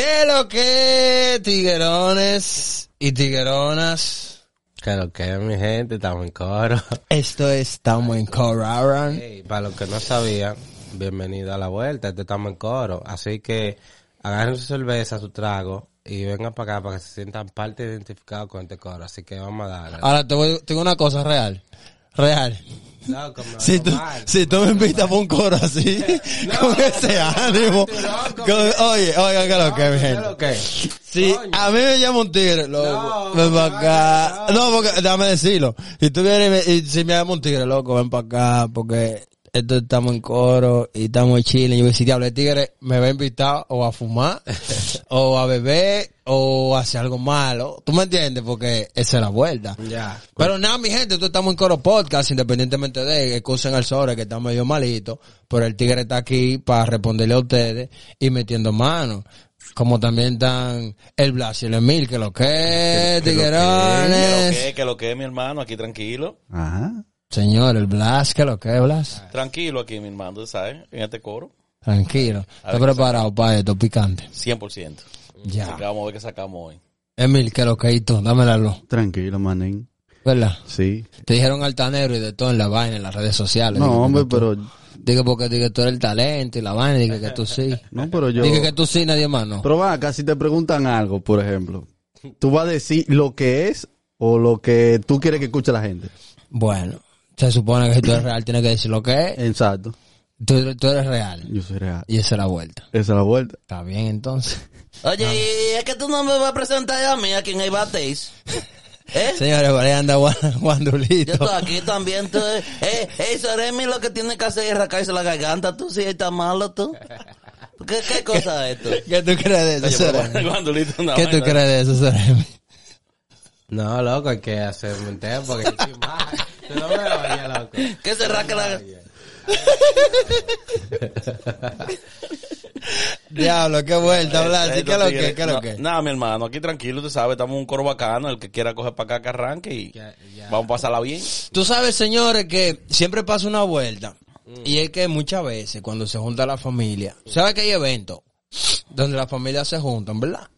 ¿Qué lo que, tiguerones y tigueronas? Que lo que, mi gente, estamos en coro. Esto es Estamos en Coro. Aaron. Hey, para los que no sabían, bienvenido a la vuelta, este estamos en coro. Así que agarren su cerveza, su trago y vengan para acá para que se sientan parte identificados con este coro. Así que vamos a darle. Ahora te voy, tengo una cosa real. Real. Loco, me Si tú, si tú me invitas para un coro así, con ese ánimo. loco, con- oye, oiga, que lo que, mi ¿Qué gente. Si Coño. a mí me llama un tigre, loco, No, ven para acá. no. No, porque, déjame decirlo. Si tú vienes y, me- y si me llama un tigre, loco, ven para acá, porque esto estamos en coro y estamos en Chile. Y yo voy a decir, diablo, el tigre me va a invitar o a fumar, o a beber, o a hacer algo malo. ¿Tú me entiendes? Porque esa es la vuelta. Ya. Pero nada, mi gente, tú estamos en Coro Podcast, independientemente de que excusen al sobre que está medio malito, pero el tigre está aquí para responderle a ustedes y metiendo mano. Como también están el Blas y el Emil, que lo que, Que lo que, que lo que, mi hermano, aquí tranquilo. Ah. Señor, el Blas, que lo que, Blas. Tranquilo aquí, mi hermano, ¿sabes? En este coro. Tranquilo. ¿Está preparado para esto, picante? 100%. Ya. Así que vamos a ver qué sacamos hoy. Emil, que lo que, y tú, dame la luz. Tranquilo, manín. ¿Verdad? Sí. Te dijeron altanero y de todo en la vaina, en las redes sociales. No, Digo, hombre, tú- pero... Digo porque digo, tú eres el talento y la vaina, digo que tú sí. No, pero yo... Dije que tú sí, nadie más, no. Pero va acá, si te preguntan algo, por ejemplo, ¿tú vas a decir lo que es o lo que tú quieres que escuche la gente? Bueno, se supone que si tú eres real, tienes que decir lo que es. Exacto. Tú, tú eres real. Yo soy real. Y esa es la vuelta. Esa es la vuelta. Está bien, entonces. Oye, y es que tú no me vas a presentar a mí aquí en el Bates. ¿Eh? Señores, por ahí anda Juan, Juan Yo estoy aquí también. Tú, eh, eh, Soremi lo que tiene que hacer es rascarse la garganta. Tú sí estás malo, tú. ¿Qué, qué cosa es esto? ¿Qué tú crees de eso, Oye, pero Seremi? Juan Dulito, una ¿Qué tú crees de eso, Seremi? No, loco, hay que hacer un tema porque yo estoy mal. Oyes, loco. ¿Qué se rasca la Diablo, qué vuelta, Blas. ¿Qué es lo que? ¿Qué es lo que? Nada, mi hermano, aquí tranquilo, tú sabes, estamos en un coro bacano, el que quiera coger para acá que arranque y Ya, ya. vamos a pasarla bien. Tú sabes, señores, que siempre pasa una vuelta. Y es que muchas veces cuando se junta la familia, ¿sabes que hay eventos donde las familias se juntan, verdad?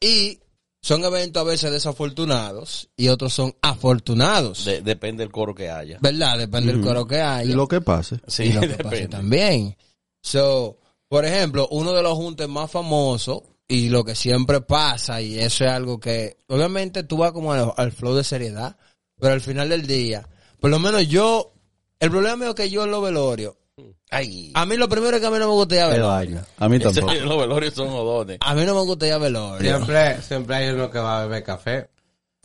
Y son eventos a veces desafortunados y otros son afortunados. De- depende del coro que haya. ¿Verdad? Depende del coro que haya. Y lo que pase. Sí, y lo que pase también. So, por ejemplo, uno de los juntes más famosos y lo que siempre pasa, y eso es algo que, obviamente tú vas como al, al flow de seriedad, pero al final del día, por lo menos yo, el problema mío es que yo en los velorios, Ay, a mí lo primero es que a mí no me gusta ir a velorio. A mí tampoco. los velorios son odones. A mí no me gusta ir a velorio. Siempre, siempre hay uno que va a beber café.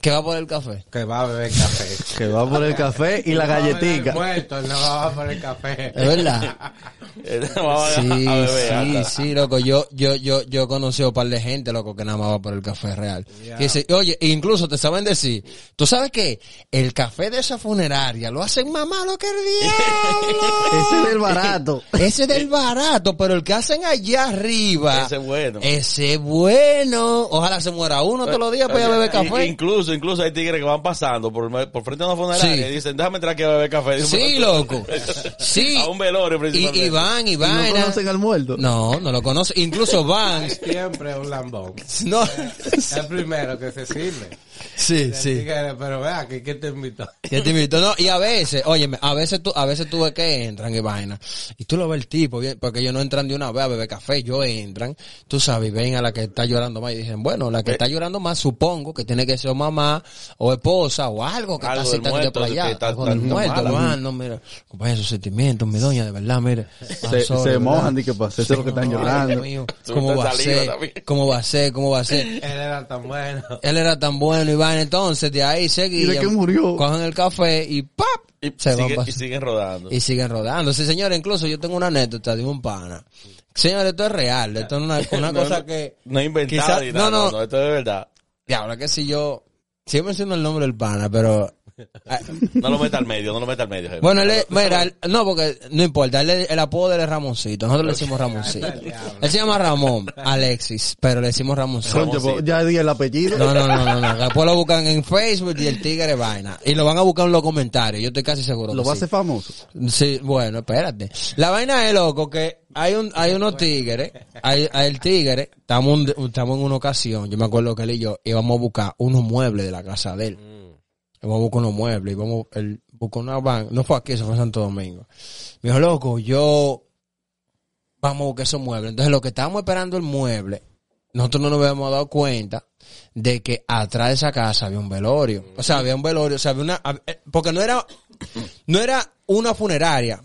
¿Qué va por el café? Que va a beber café. Que va por el café y la Va a beber galletica. Muerto, no va por el café. Es verdad. Sí, a beber, sí, anda. sí, loco. Yo, yo, yo, yo he conocido un par de gente, loco, que nada más va por el café real. Que dice, oye, e incluso te saben decir, tú sabes que el café de esa funeraria lo hacen más malo que el diablo. Ese es el barato. Ese es del barato, pero el que hacen allá arriba. Ese es bueno. Ese es bueno. Ojalá se muera uno todos los días para ir a beber café. Incluso, incluso hay tigres que van pasando por, por frente a una funeraria Sí. y dicen, déjame entrar aquí a beber café. Sí, loco. Sí. A un velorio Y, principalmente. y van, y ¿Y van. no conocen al muerto? No, no lo conoce. Incluso van. Siempre un lambón. No. El primero que se sirve. Sí, sí. tigre, Pero vea, que ¿quién te invitó? Te invito, no, y a veces, óyeme, a veces tú, a veces tú ves que entran y vaina, y tú lo ves el tipo, bien, porque ellos no entran de una vez a beber café, ellos entran, tú sabes, ven a la que está llorando más y dicen, bueno, la que está llorando más supongo que tiene que ser mamá, o esposa, o algo que Algo está muerto, por allá, está- algo del muerto, no, mira, acompaña sus sentimientos, mi doña, de verdad, mire. I'm Se, sorry, se ¿verdad? mojan y que pasa. Eso es lo que están llorando. Mío, ¿Cómo va a ser? también. ¿Cómo va a ser? ¿Cómo va a ser? Él era tan bueno. Él era tan bueno y vaina. entonces de ahí seguían. ¿Y de qué murió? Cogen el café y ¡pap! Y, se sigue- y siguen rodando. y siguen rodando. Sí, señores, incluso yo tengo una anécdota de un pana. Señores, esto es real. Esto es una, una No, cosa no, que... No he inventado quizá- ni nada. no, No, no. esto es de verdad. Diablo, que si yo... Siempre menciono el nombre del pana, pero... ah, No lo meta al medio, no lo meta al medio. jefe. Bueno, él es- mira, él- no, porque no importa, él es- el apodo de él es Ramoncito, nosotros le decimos Ramoncito. Él se llama Ramón, Alexis, pero le decimos Ramoncito. Concho, pues, ya di el apellido. No, no, no, no, no, después lo buscan en Facebook y el tigre vaina. Y lo van a buscar en los comentarios, yo estoy casi seguro. Lo que va a sí. hacer famoso. Sí, bueno, espérate. La vaina es loco que hay un, hay unos tigres, hay, hay el tigre, estamos, un- estamos en una ocasión, yo me acuerdo que él y yo íbamos a buscar unos muebles de la casa de él. Íbamos a buscar unos muebles, íbamos, él buscó una van, no fue aquí, eso fue en Santo Domingo. Me dijo, loco, yo, vamos a buscar esos muebles. Entonces lo que estábamos esperando el mueble, nosotros no nos habíamos dado cuenta de que atrás de esa casa había un velorio. O sea, había un velorio, o sea, había una, eh, porque no era, no era una funeraria.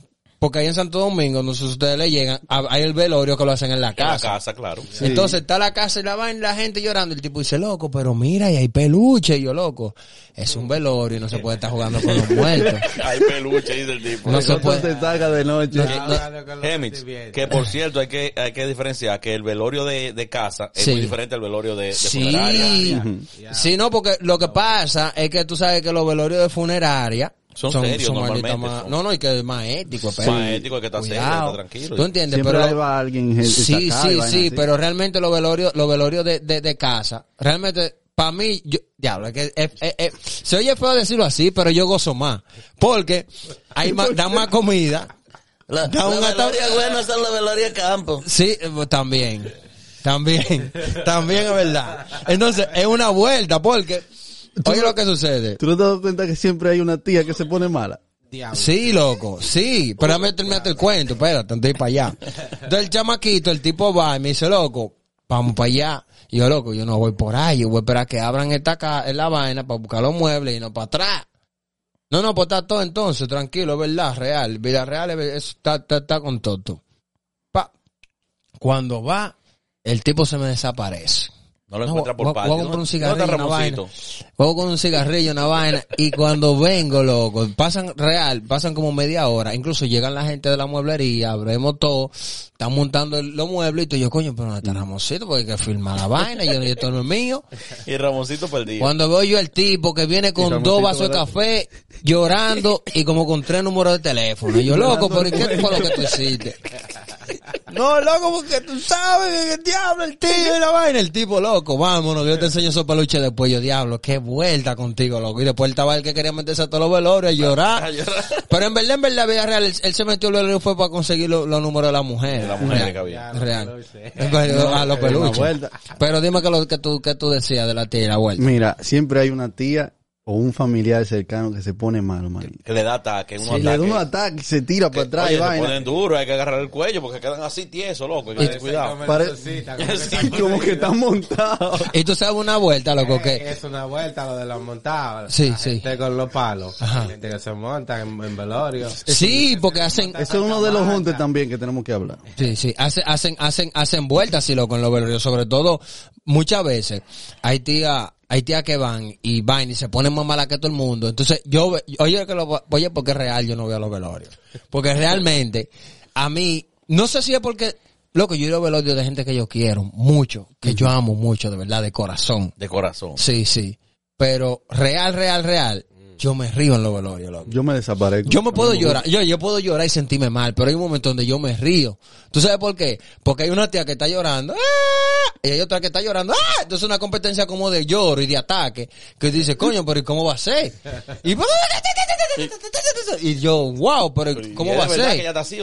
Porque ahí en Santo Domingo, no sé si ustedes le llegan, hay el velorio que lo hacen en la En la casa. casa, claro. Entonces está la casa y la vaina, y la gente llorando. El tipo dice, loco, pero mira, y hay peluche. Y yo, loco, es un velorio y no se puede estar jugando con los muertos. Hay peluche, dice el tipo. No se No puede. salga de noche. Gemix, que por cierto hay que hay que diferenciar que el velorio de, de casa es Sí. muy diferente al velorio de, de funeraria. Sí, sí, no, porque lo que pasa es que tú sabes que los velorios de funeraria Son serios malditos normalmente, más- son. no, no, y que es más ético. Sí. Pero, Más ético, que estar serio, estar tranquilo. ¿Tú entiendes? Siempre pero va alguien Sí, sí, sí, así. pero realmente los velorios, los velorios de, de, de casa, realmente, para mí, yo, diablo, es que es- es- es- se oye feo decirlo así, pero yo gozo más. Porque hay más, dan más comida. La, Da la veloria buena son la veloria campo. Sí, eh, también. También. también es verdad. Entonces, es una vuelta, porque, oye lo que sucede. ¿Tú no te das cuenta que siempre hay una tía que se pone mala? Sí, loco, sí, pero déjame terminarte el cuento, espérate, antes de ir para allá. Entonces el chamaquito, el tipo va y me dice, loco, vamos para allá. Y yo, loco, yo no voy por ahí, yo voy a esperar que abran esta ca en la vaina para buscar los muebles y no para atrás. No, no, pues está todo entonces, tranquilo, es verdad, real. Vida real es, es- está, está, está con todo. Pa. Cuando va, el tipo se me desaparece. No lo No, encuentra por patio. voy a comprar un ¿Dónde cigarrillo, una vaina. Con un cigarrillo, una vaina, y cuando vengo, loco, pasan real, pasan como media hora, incluso llegan la gente de la mueblería, abrimos todo, están montando los muebles, y yo, coño, pero no está Ramoncito, porque hay que filmar la vaina, y yo, y esto no es mío. Y Ramoncito perdido. Cuando veo yo el tipo que viene con dos vasos de café, llorando, y como con tres números de teléfono. Y yo, loco, pero ¿y qué fue lo que tú hiciste? No, loco, porque tú sabes que el diablo, el tío y la vaina. El tipo, loco, vámonos, que yo te enseño esos peluches después. Yo, diablo, qué vuelta contigo, loco. Y después él estaba el que quería meterse a todos los velorios y llorar. A llorar. Pero en verdad, en verdad, vida real, él, él se metió al velorio fue para conseguir lo- los números de la mujer. De la mujer Real. que había. Real. A los Una peluches. Pero dime que lo que tú, que tú decías de la tía y la vuelta. Mira, siempre hay una tía o un familiar cercano que se pone malo, man. Que le da ataque, unos Si le da ataques. un ataque, se tira para atrás Oye, y se vaina. ponen duros, hay que agarrar el cuello porque quedan así tiesos, loco. Hay que tener cuidado. Pare- Como que está montado. Y tú sabes una vuelta, loco, que... Es una vuelta lo de los montados. Sí, La sí. gente con los palos. Hay gente que se montan en, en velorio. Sí, porque hacen... Eso es uno de los juntes también que tenemos que hablar. Sí, sí, hacen, hacen, hacen, hacen vueltas, sí, loco, en los velorios. Sobre todo, muchas veces, hay tías, hay tías que van y van y se ponen más malas que todo el mundo. Entonces, yo, oye, que lo, oye, porque es real, yo no veo los velorios. Porque realmente, a mí, no sé si es porque, loco, yo veo velorios de gente que yo quiero, mucho, que yo amo mucho, de verdad, de corazón. De corazón. Sí, sí. Pero real, real, real, yo me río en los velorios, loco. Yo me desaparezco. Yo me puedo llorar, yo, yo puedo llorar y sentirme mal, pero hay un momento donde yo me río. ¿Tú sabes por qué? Porque hay una tía que está llorando, ¡ah! y hay otra que está llorando, ¡ah! entonces una competencia como de lloro y de ataque, que dice, coño, pero ¿y cómo va a ser? Y, y yo, wow, pero ¿cómo ¿Y va a es verdad que ser? ya está así?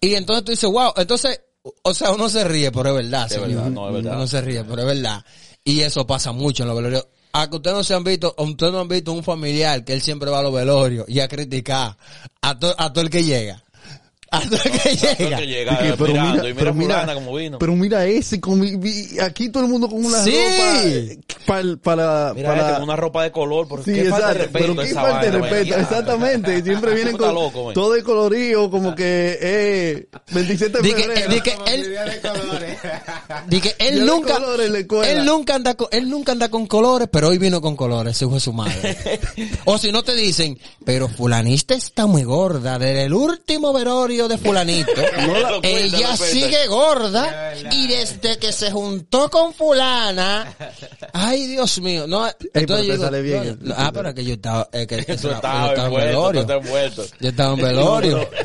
Y entonces tú dices, wow, entonces, o sea, uno se ríe, pero es verdad, Es señor. verdad, no, es verdad. Uno se ríe, pero es verdad. Y eso pasa mucho en los velorios. A que ustedes no se han visto, ustedes no han visto un familiar que él siempre va a los velorios y a criticar a, a todo el que llega. Hasta que llega. Que llega Dije, pero mirando, mira, y mira pero mira, fulana como vino. pero mira ese, con mi- vi- aquí todo el mundo con una Sí. ropa para, para, Mira para- este con una ropa de color, porque Sí, qué falta de respeto pero qué esa falta de respeto, exactamente, siempre vienen con loco, todo de colorido, como que eh, 27 de Di que, febrero. di que él, de di que él de nunca, él nunca anda con, él nunca anda con colores, pero hoy vino con colores, se fue su madre. o si no te dicen, pero fulanista está muy gorda, desde el último velorio de fulanito, ella sigue gorda, y desde que se juntó con fulana, ay Dios mío, no, pero te yo sale bien. no, ah, pero que yo estaba, que yo en velorio. envuelto. Yo estaba en velorio.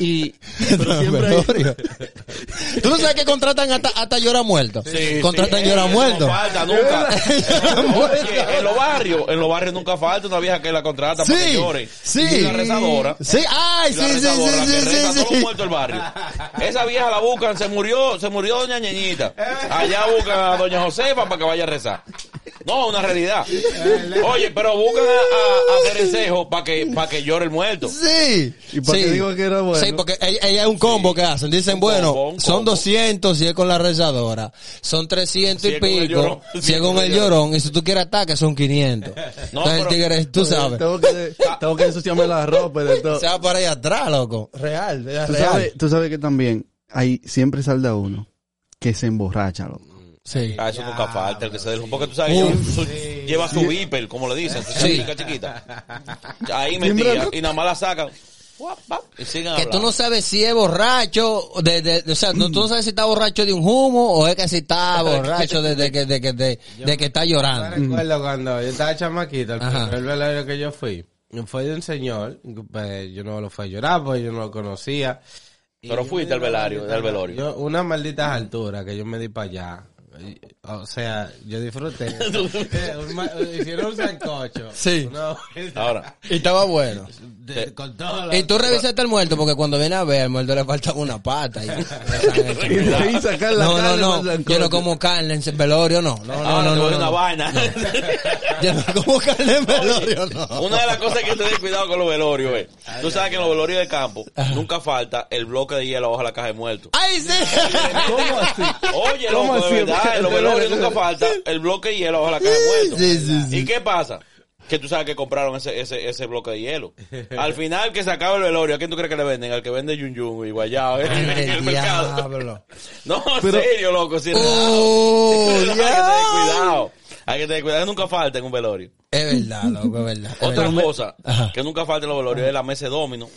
Y, pero siempre hay-. Tú no sabes que contratan hasta, hasta llora muerto. Sí, contratan sí, llora eh, muerto. No falta nunca. En los barrios, en los barrios nunca falta una vieja que la contrata para que Sí, llore. sí. Y la rezadora. Sí, ay, sí, la sí, rezadora, sí, que sí, reza sí, sí. muertos del barrio. Esa vieja la buscan, se murió, se murió doña Ñeñita. Allá buscan a doña Josefa para que vaya a rezar. No, una realidad. Oye, pero buscan a, a, a para que, para que llore el muerto. Sí. Y para sí. que digo que era bueno. Sí, porque ella, ella es un combo que hacen. Dicen, bueno, combo, son combo. 200 si es con la rezadora. Son 300 Si y pico llorón. si es con el llorón. Y si tú quieres ataque, son 500. No, Entonces el pero- tigre, tú sabes, Tengo que, tengo que ensuciarme la ropa y de todo. se va por ahí atrás, loco. Real, es Tú real. sabes, tú sabes que también hay, siempre salda uno que se emborracha, loco. Sí. Ah, eso nunca falta, el que se dejó. Porque tú sabes, lleva su, lleva su viper, como le dicen, su Sí. chica chiquita. Ahí metía, y nada más la sacan. Que tú hablando. no sabes si es borracho, de, de, o sea, no, tú no sabes si está borracho de un humo o es que si está borracho de, de, que- de, que- de, de que está Yo llorando. recuerdo cuando yo estaba chamaquito, el Ajá. primer velorio que yo fui, fue de un señor, pues, yo no lo fui a llorar porque yo no lo conocía. Pero yo fuiste al una velorio, maldita- del velorio. Yo, unas malditas alturas que yo me di para allá. O sea, yo disfruté. Un ma- Hicieron un sancocho. Sí. Ahora, Y estaba bueno. de- con todo lo- Y tú revisaste el muerto porque cuando viene a ver, al muerto le faltaba una pata. Y, Y ahí sacar la no, no, carne no. el Yo no como carne en velorio, no. No, no, no, no. no, una no. vaina. Yo no como carne en velorio, no. Una de las cosas que tener cuidado con los velorios es, tú sabes que en los velorios de campo nunca falta el bloque de hielo bajo la caja de muertos. ¡Ay, sí! ¿Cómo así? Oye, ¿Cómo loco, así? de verdad, en los velorios nunca falta el bloque de hielo caja de muertos. Sí, sí, sí. ¿Y qué pasa? Que tú sabes que compraron ese, ese, ese bloque de hielo. Al final que se acaba el velorio, ¿a quién tú crees que le venden? Al que vende yun yun y guayao en, en el mercado. No, en Pero- serio, loco, si es Oh, hay que tener cuidado. Hay que tener cuidado, que nunca falta en un velorio. Es verdad, loco, es verdad. es Otra verdad. cosa Ajá. que nunca falta en los velorios es la mesa de domino.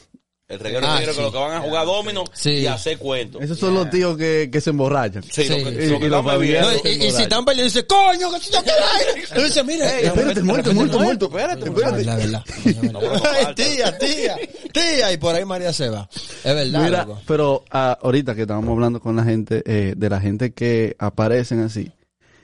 El reguero Ah, sí. que los que van a jugar domino Sí. y hacer cuentos. Esos son los tíos que, que se emborrachan. Sí, Sí. lo que, Y- lo que y los están bebiendo. No, y, y si están peleando, dice, coño, que si yo quiero ir. Él dice, mire, Espérate, muerto, muerto, muerto. Espérate, La espérate. verdad. Ay, tía, tía, tía. Y por ahí María se va. Es verdad, Mira, loco. pero ah, ahorita que estábamos hablando con la gente, eh, de la gente que aparecen así,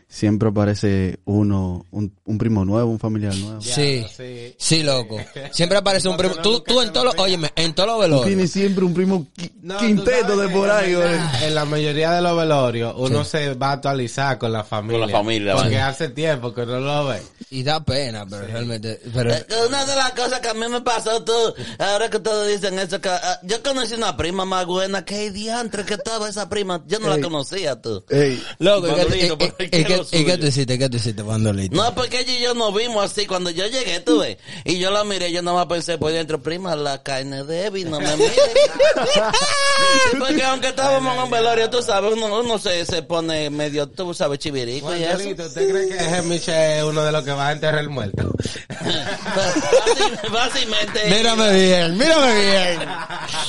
siempre aparece uno, un, un primo nuevo, un familiar nuevo. Sí, sí. sí, loco. Siempre aparece un primo. Tú, tú en todos los, óyeme, en todos los velorios. Tiene siempre un primo qui- No, tú quinteto de que por ahí, güey. En la mayoría de los velorios, uno se va a actualizar con la familia. Con la familia, Porque sí. hace tiempo que no lo ve. Y da pena, pero realmente. Pero, Una de las cosas que a mí me pasó, tú, ahora que todos dicen eso, que ah, yo conocí una prima más buena, que diantre que estaba esa prima, yo no la conocía tú. Ey, loco, ¿y qué- Bandolito, y- y- ¿qué y ¿y tú hiciste? ¿Qué tú hiciste, Bandolito? No, porque ella y yo nos vimos así, cuando yo llegué, tú ves, y yo la miré, yo nada más pensé por dentro, prima, la carne débil, no me mire. Sí, porque aunque estábamos en un velorio, tú sabes, uno, uno se, se pone medio, tú sabes, chivirico y eso. Juanito, ¿usted cree que Hemiche es uno de los que va a enterrar el muerto? Fácilmente. Mírame bien, mírame bien.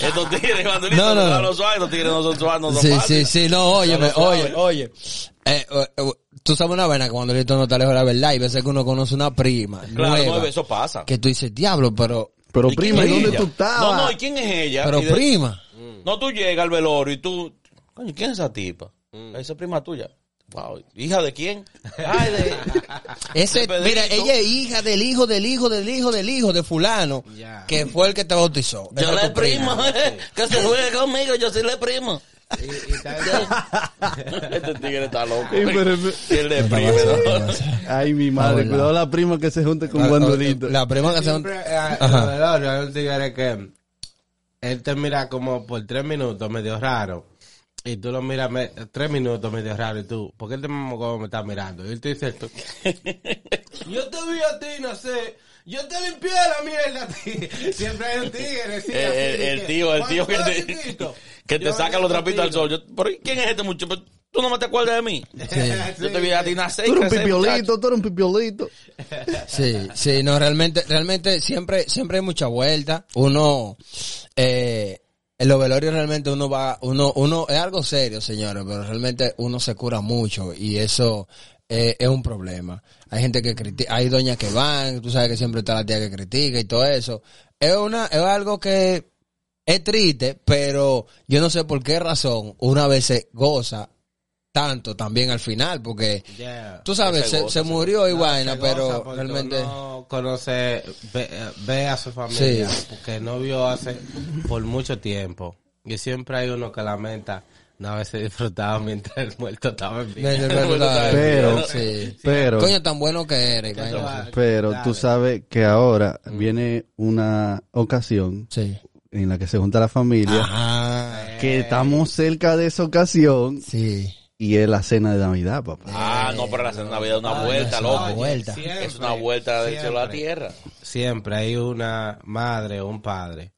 Estos tigres, bandolitos, No, no, no. los suaves, los tigres no son suaves, no son Sí, sí, fáciles. sí, no, óyeme, oye, oye. Eh, eh, eh, tú sabes una vaina que cuando Lito no está lejos de la verdad y veces que uno conoce una prima Claro, nueva, no, eso pasa. que tú dices, diablo, pero, pero ¿Y quién prima, ¿y dónde ella? tú estabas? No, no, ¿y quién es ella? pero de- prima. No, tú llegas al velorio y tú, coño, ¿quién es esa tipa? Mm. Esa es prima tuya. Wow, ¿hija de quién? Ay, de... Ese, De mira, ella es hija del hijo del hijo del hijo del hijo de fulano, Ya. que fue el que te bautizó. Yo le tu prima. primo, que se juegue conmigo, yo sí le primo. Y, y está- este tigre está loco. ¿Quién le prime, no? Ay, mi madre, cuidado la prima que se junte con La- Bandolito. La prima que se... siempre, eh, Ajá. los velorios hay un tigre que él te mira como por tres minutos medio raro. Y tú lo miras me- tres minutos medio raro y tú, ¿por qué este mamá me está mirando? Y él te dice, tú, yo te vi a ti, no sé, yo te limpié la mierda a ti. Siempre hay un tigre, sí, El, así, el- el que, tío, el tío que te, que te saca los trapitos al sol. Yo, ¿pero ¿Quién es este muchacho? ¿Tú no me te acuerdas de mí? Yo te vi a ti nacer. Tú eres un pipiolito, tú eres un pipiolito. Sí, sí, no, realmente, realmente siempre, siempre hay mucha vuelta. Uno, eh, en los velorios realmente uno va, uno, uno, es algo serio, señores, pero realmente uno se cura mucho y eso eh, es un problema. Hay gente que critica, hay doñas que van, tú sabes que siempre está la tía que critica y todo eso. Es una, es algo que es triste, pero yo no sé por qué razón una vez se goza tanto también al final, porque Yeah. tú sabes, Se se, goza, se se murió y No, vaina, pero realmente... uno conoce, ve, ve a su familia, Sí. porque no vio hace por mucho tiempo. Y siempre hay uno que lamenta no haberse disfrutado mientras el muerto estaba en vida. Pero- sí. Pero, Coño, tan bueno que vaina. vas- pero Dale. tú sabes que ahora viene una ocasión Sí. en la que se junta la familia, Ajá. que estamos cerca de esa ocasión Sí. y es la cena de Navidad, papá. Ah, no, pero la Navidad es una vuelta, es loco. una vuelta. Siempre, Es una vuelta del cielo a la tierra. Siempre hay una madre o un padre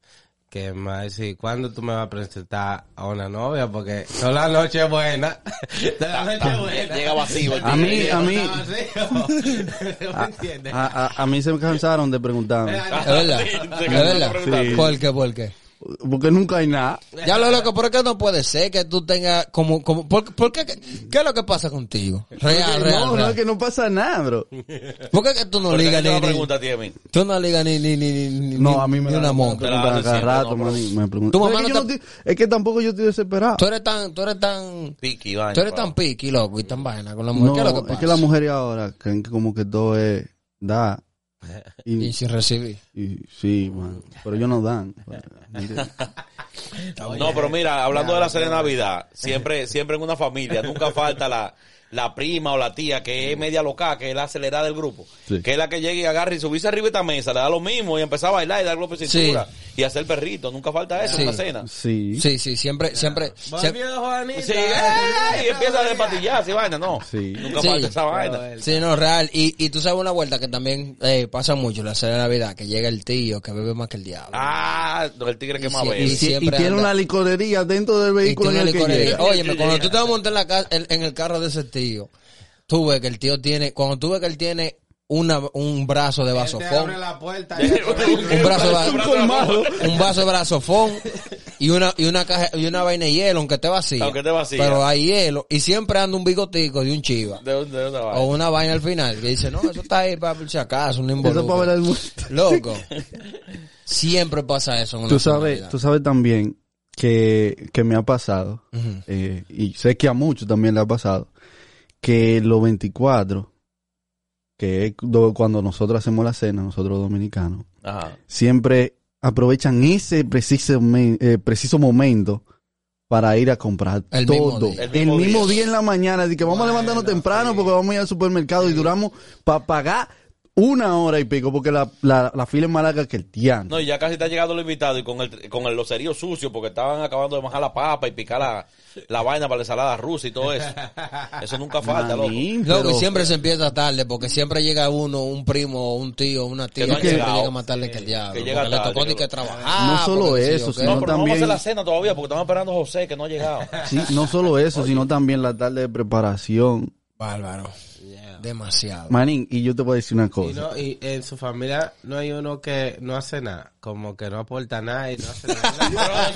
que me va a decir, ¿cuándo tú me vas a presentar a una novia? Porque son las noches buenas. De la noche buena. Llega vacío. el A mí, a mí, ¿Me a, entiendes? a- a- a mí se me cansaron de preguntarme, Es verdad. Es verdad. Sí. ¿Por qué? ¿Por qué? Porque nunca hay nada. Ya lo loco, ¿por qué no puede ser que tú tengas como, como, por, por qué, qué es lo que pasa contigo? Real, real, no, no, real. es que no pasa nada, bro. ¿Por qué que tú no ¿Por qué ligas ni, la ni, pregunta a ti a mí? tú no ligas ni, ni, ni, No, a mí me ni la- una me la preguntan cada rato, no, me preguntan. Tu mamá es, que no te- no estoy- es que tampoco yo estoy desesperado. Tú eres tan, tú eres tan, Piqui, vaina, tú eres tan piqui, loco, y tan vaina con la mujer. No, ¿Qué es lo que es pasa? que las mujeres ahora creen que como que todo es da. Y Y, sin recibir. y- sí, man. Pero ellos no dan. No, pero mira, hablando de la cena de Navidad, siempre, siempre en una familia, nunca falta la, la prima o la tía que es media loca, que es la acelerada del grupo. Sí. Que es la que llega y agarra y subirse arriba de esta mesa, le da lo mismo y empezar a bailar y dar golpe de cintura y hacer perrito. Nunca falta eso Sí. en una cena. Sí. Sí, sí, siempre, siempre, siempre-. Sí, y empieza a despatillar, y vaina, no. Sí. Nunca Sí. falta esa vaina. Sí, no, real. Y, y tú sabes una vuelta que también eh, pasa mucho en la cena de Navidad, que llega el tío que bebe más que el diablo. Ah, el tigre que Y más bebe. y Y, si- y tiene anda- una licorería dentro del Y vehículo en el que llega. Óyeme, cuando tú te vas a montar la en, en el carro de ese tío, tú ves que el tío tiene, cuando tú ves que él tiene una, un brazo de vasofón, un brazo de Un vaso de brazofón y una y una caja y una vaina de hielo aunque esté vacía. Aunque esté vacía. Pero hay hielo y siempre anda un bigotico de un chiva o una vaina al final que dice, "No, eso está ahí para por si acaso, un Eso para ver involucro." el muerto. Loco. Siempre pasa eso en una Tú sabes, tú sabes también que, que me ha pasado, eh, y sé que a muchos también le ha pasado, que los 24, que es do- cuando nosotros hacemos la cena, nosotros dominicanos, Ajá. siempre aprovechan ese preciso, eh, preciso momento para ir a comprar El mismo todo. día. El El mismo día. en la mañana, de que vamos a levantarnos temprano porque vamos a ir al supermercado y duramos para pagar una hora y pico porque la, la, la fila es más larga que el tiano. No, y ya casi está llegando el invitado y con el, con el locerío sucio porque estaban acabando de majar la papa y picar la, la vaina para la ensalada rusa y todo eso. Eso nunca falta. Manín, Loco, pero- y siempre se empieza tarde porque siempre llega uno, un primo, un tío, una tía, Que no que siempre llegado. llega más tarde que el diablo. Que llega porque le tarde, tocó que ni que trabajar. No solo eso, sino No, pero no vamos a también- hacer la cena todavía porque estamos esperando a José que no ha llegado. Sí, no solo eso, sino también la tarde de preparación. Bárbaro. Demasiado. Manín, y yo te voy a decir una Y, cosa. no, y en su familia no hay uno que no hace nada, como que no aporta nada y no hace nada.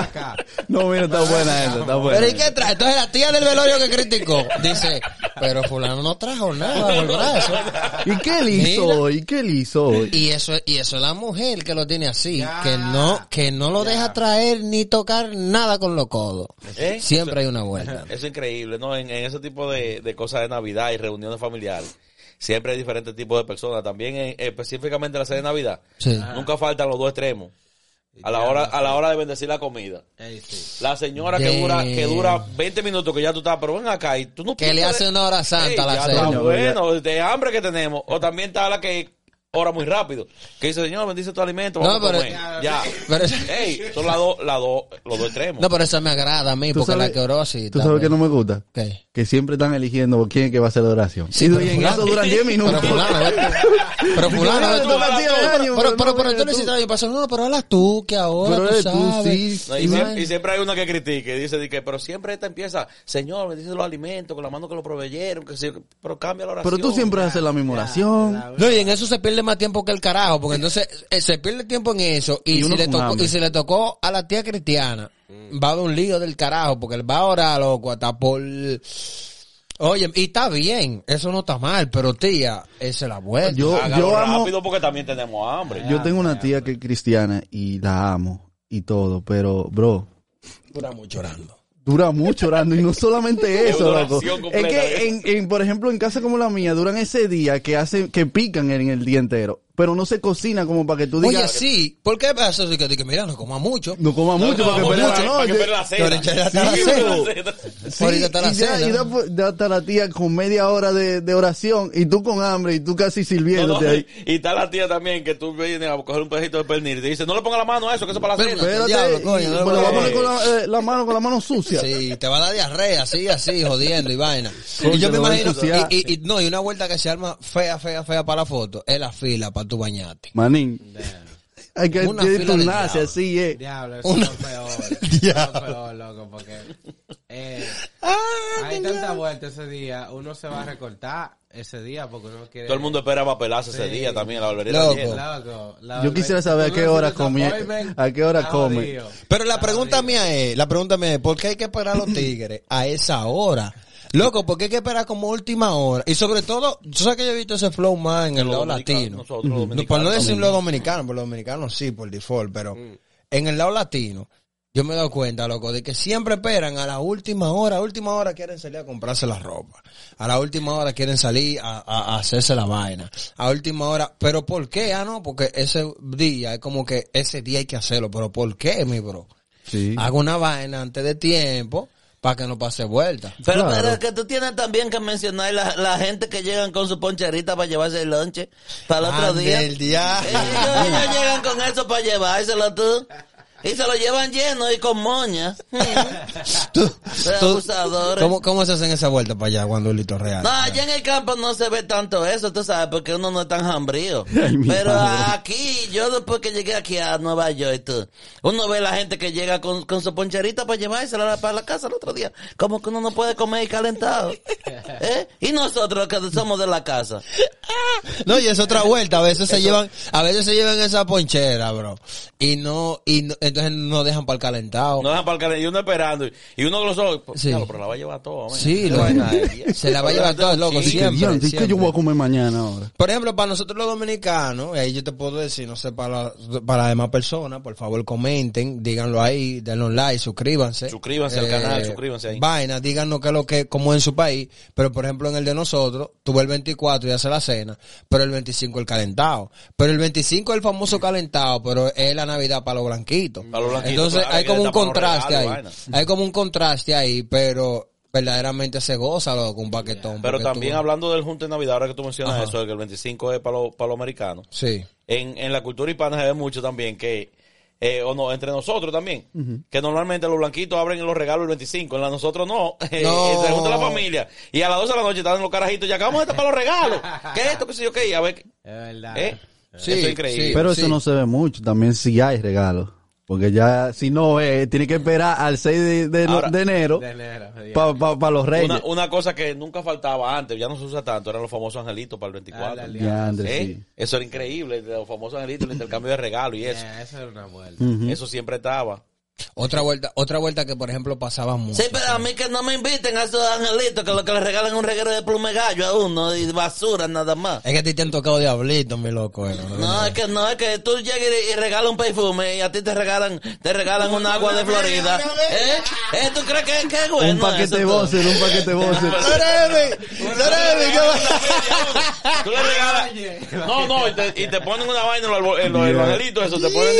acá. No, mira, está buena esa, está buena. Pero ¿y qué trae? Entonces la tía del velorio que criticó dice, pero fulano no trajo nada el brazo. ¿Y qué le hizo hoy? ¿Qué le hizo hoy? Y eso, y eso es la mujer que lo tiene así, Ya. que no, que no lo deja traer ni tocar nada con los codos. ¿Eh? Siempre hay una vuelta. Eso es increíble, ¿no? En, en ese tipo de, de cosas de Navidad y reuniones familiares, siempre hay diferentes tipos de personas. También en- específicamente en la cena de Navidad, Sí. nunca faltan los dos extremos. A la hora, a la hora de bendecir la comida. Sí. La señora que De- dura, que dura 20 minutos que ya tú estás, pero ven acá y tú no Que le hace de- una hora santa a la está bueno, de hambre que tenemos. O también está la que ora muy rápido. Que dice, Señor, bendice tu alimento, No, a pero- comer. Ya. Pero, Ey, son las dos, las dos, los dos extremos. no, pero eso me agrada a mí, ¿Tú porque sabes- la que oró así. ¿Tú sabes que no me gusta? ¿Qué? Que siempre están eligiendo quién es que va a hacer la oración. Sí, y pero y en eso duran 10 minutos. Pero fulano, ¿ves tú? Pero fulano. Pero, pero, Pero, pero, pero, pero tú pasado, no, pero habla tú, que ahora Pero tú eres tú, sabes. sí. No, y, Y siempre, vaina. y siempre hay una que critique, dice, di que, pero siempre esta empieza, Señor, bendice los alimentos, con la mano que lo proveyeron, que sí, pero cambia la oración. Pero tú siempre haces la misma oración. No, y en eso se pierde más tiempo que el carajo, porque entonces eh, se pierde tiempo en eso y, Y si uno le con tocó, hambre. y si le tocó a la tía cristiana, Mm. va a haber un lío del carajo, porque él va a orar, loco, hasta por... Oye, y está bien, eso no está mal, pero tía, esa es la vuelta. Yo, Hágalo yo amo, rápido porque también tenemos hambre. yo tengo una tía que es cristiana y la amo y todo, pero, bro, Dura mucho orando. Dura mucho orando y no solamente Es eso, loco. Es que, en, en, por ejemplo, en casa como la mía, duran ese día que hacen, que pican en el día entero, pero no se cocina como para que tú digas, Oye, sí, ¿por qué pasa eso? Que, que mira, no coma mucho. no coma mucho No, para que no, pelee mucho, la para que pelee la cena. Y ya, cena. y da, da hasta la tía con media hora de, de oración y tú con hambre y tú casi No, sirviéndote no, ahí. y, y está la tía también que tú vienes a coger un pedacito de pernil y te dice, no le ponga la mano a eso, que eso es para la cena. Espérate, diablo, coño, y- no pero lo va a poner con la, eh, la mano con la mano sucia. Sí, te va a dar diarrea, así, así, jodiendo y vaina. Coño, y yo me imagino, ensuciar. y, y- y- no, y una vuelta que se arma fea, fea, fea para la foto, es la fila para tu bañarte. Manín. Hay que turnarse diablo. así, eh. Diablo, eso Una- es lo peor. Eso es Diablo. lo peor, loco, porque eh, hay tanta vuelta ese día, uno se va a recortar ese día porque uno quiere... Todo el mundo esperaba pelarse ese día también, la barbería Loco. Loco, la Yo quisiera saber a tú qué hora come- a qué hora come. Pero la pregunta mía es, la pregunta mía es, ¿por qué hay que esperar a los tigres a esa hora? Loco, ¿por qué hay que esperar como última hora? Y sobre todo, yo sé que yo he visto ese flow más en el lado latino. nosotros, los No, por no decir los dominicanos, por los dominicanos sí, por default, pero en el lado latino, yo me he dado cuenta, loco, de que siempre esperan a la última hora, a la última hora quieren salir a comprarse la ropa, a la última hora quieren salir a, a- a hacerse la vaina, a última hora, pero ¿por qué? Ah, no, porque ese día es como que ese día hay que hacerlo, pero ¿por qué, mi bro? Sí. Hago una vaina antes de tiempo para que no pase vuelta. Pero, Claro. pero es que tú tienes también que mencionar la, la gente que llegan con su poncherita para llevarse el lonche para el otro Ande día. el día. Ellos, ellos llegan con eso para llevárselo tú. Y se lo llevan lleno y con moña. Tú- tú- abusadores. ¿cómo, ¿Cómo se hacen esa vuelta para allá cuando es Lito Real? No, allá en el campo no se ve tanto eso, tú sabes, porque uno no es tan hambrío. Ay, Pero madre. aquí, yo después que llegué aquí a Nueva York, tú, uno ve la gente que llega con, con su poncherita para llevársela para la casa el otro día. Como que uno no puede comer y calentado. ¿Eh? Y nosotros que somos de la casa. No, y es otra vuelta. A veces se llevan, a veces se llevan esa ponchera, bro. Y no, y no- entonces no dejan para el calentado. No dejan para el calentado, y uno esperando. Y uno con los ojos, pues, Sí. diablo, pero la va a llevar todo. man. Sí, lo- se la va a llevar todo, loco, Sí. siempre. Diantre, ¿y ¿Qué siempre. yo voy a comer mañana ahora? Por ejemplo, para nosotros los dominicanos, y ahí yo te puedo decir, no sé, para, la- para las demás personas, por favor comenten, díganlo ahí, denle un like, suscríbanse. Eh, Suscríbanse al canal, suscríbanse ahí. Vaina, díganos qué es lo que, como en su país, pero por ejemplo en el de nosotros, tuve el 24 y hace la cena, pero el 25 el calentado. Pero el 25 es el famoso calentado, pero es la Navidad para los blanquitos. Entonces claro, hay como un contraste ahí. Hay como un contraste ahí, pero verdaderamente se goza, loco, un paquetón. Pero también tú- hablando del junte de Navidad, ahora que tú mencionas Ajá. eso, de que el 25 es para los, para los americanos. Sí. En, en la cultura hispana se ve mucho también que, eh, o no, entre nosotros también, que normalmente los blanquitos abren los regalos el 25, en la nosotros no, Eh, No. se junta la familia, y a las 12 de la noche están los carajitos, ya acabamos de tapar los regalos, ¿qué es esto? ¿Qué sé yo qué? A ver, Es verdad. ¿eh? Sí, eso es increíble. sí. Pero eso no se ve mucho. También si hay regalos. Porque ya, si no, eh, tiene que esperar al 6 de, de- Ahora- de enero para los reyes. Una, una cosa que nunca faltaba antes, ya no se usa tanto, eran los famosos angelitos para el 24. Ah, Ya, Andrés, ¿Eh? sí. Eso era increíble, los famosos angelitos, el intercambio de regalos y eso. Yeah, eso era una vuelta. Eso siempre estaba. Otra vuelta, otra vuelta que por ejemplo pasaba mucho. Sí, pero a mí que no me inviten a esos angelitos que lo que le regalan un reguero de plume gallo a uno y basura nada más. Es que a ti te han tocado diablitos, mi loco. eh, ¿no? No, es que no, es que tú llegas y, y regalas un perfume y a ti te regalan, te regalan un agua de Florida. ¿Eh? ¿Eh? ¿Tú crees que, que es bueno un paquete de voces, un paquete de voces. Tú le regalas. No, no, y te, y te ponen una vaina en los, en los- en los angelitos, eso, te ponen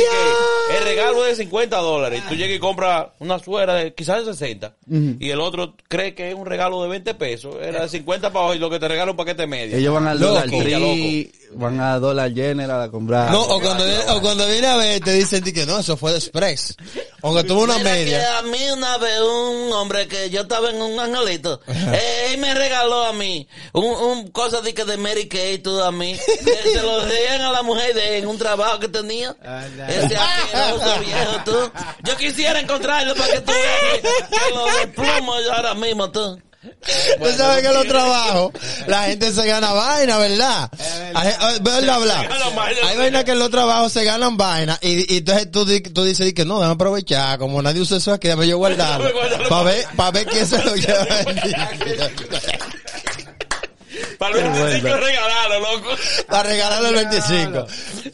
que el regalo es de 50 dólares. Tú llega y compra una suera de quizás de 60 y el otro cree que es un regalo de 20 pesos, era de 50 para abajo y lo que te regala un paquete medio. Ellos van al Ya, Tree, van a Dollar General a comprar. No, o cuando, viene, o cuando viene a ver, te dicen di que no, eso fue de Express. Aunque tuvo una Mira media. que a mí una vez un hombre que yo estaba en un angelito, eh, él me regaló a mí un, un cosa de que de Mary Kay, tú a mí, que se lo dieron a la mujer de en un trabajo que tenía. Anda. Ese asqueroso viejo, tú. Yo quisiera encontrarlo para que tú veas que, que lo desplumo yo ahora mismo, tú. Tú sabes que en los trabajos la gente se gana vaina, ¿verdad? Hay, ¿verdad, vaina. Hay vainas que en los trabajos se ganan vaina y, y entonces tú, tú dices di que no, déjame aprovechar, como nadie usa eso aquí, déjame yo guardarlo. Para ver, para ver quién se lo lleva. Para el 25 regalarlo, loco. Para regalarle el 25.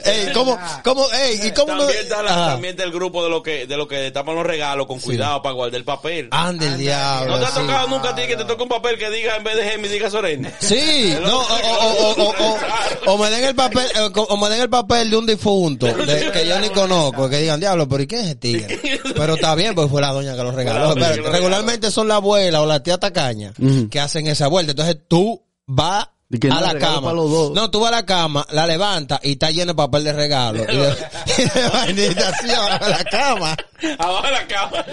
Ey, ¿cómo, cómo, ey, y cómo no? También está, la- también está el grupo de lo que de lo que tapan los regalos con cuidado para guardar el papel. Ande el diablo. ¿No te ha sí. tocado nunca a ti que te toque un papel que diga en vez de Gemi diga Sorena? Sí, no, o, o, o, o, o, o me den el papel, eh, o me den el papel de un difunto, de, que yo ni conozco, que digan, diablo, pero ¿y qué es ese tigre? Pero está bien, pues fue la doña que lo regaló. Pero regularmente son la abuela o la tía tacaña que hacen esa vuelta. Entonces tú vas Y que no, a la cama. para los dos. No, tú vas a la cama, la levantas y está lleno de papel de regalo. Y de, y de vainita así abajo de la cama. Abajo de la cama.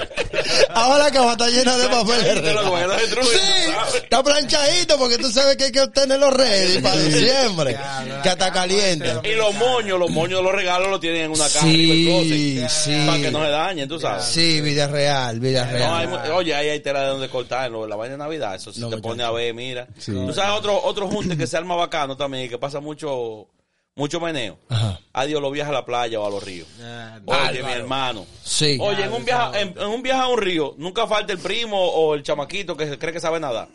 Ahora la cama está llena de papel de regalo. Sí, está planchadito porque tú sabes que hay que obtenerlo ready para diciembre. Que está caliente. Y los moños, los moños de los regalos los tienen en una caja Sí, sí. Para que no se dañen, tú sabes. Sí, vida real, vida No, hay real. oye, ahí hay tela de donde cortar, lo- la vaina de Navidad, eso No, te pone a ver, mira. Tú sabes otro, otro junte que se arma bacano también y que pasa mucho, mucho meneo. Ajá. Adiós, los viajes a la playa o a los ríos. Oye, mi hermano. Sí. Oye, en un, viaje, en, en un viaje a un río, nunca falta el primo o el chamaquito que se cree que sabe nadar.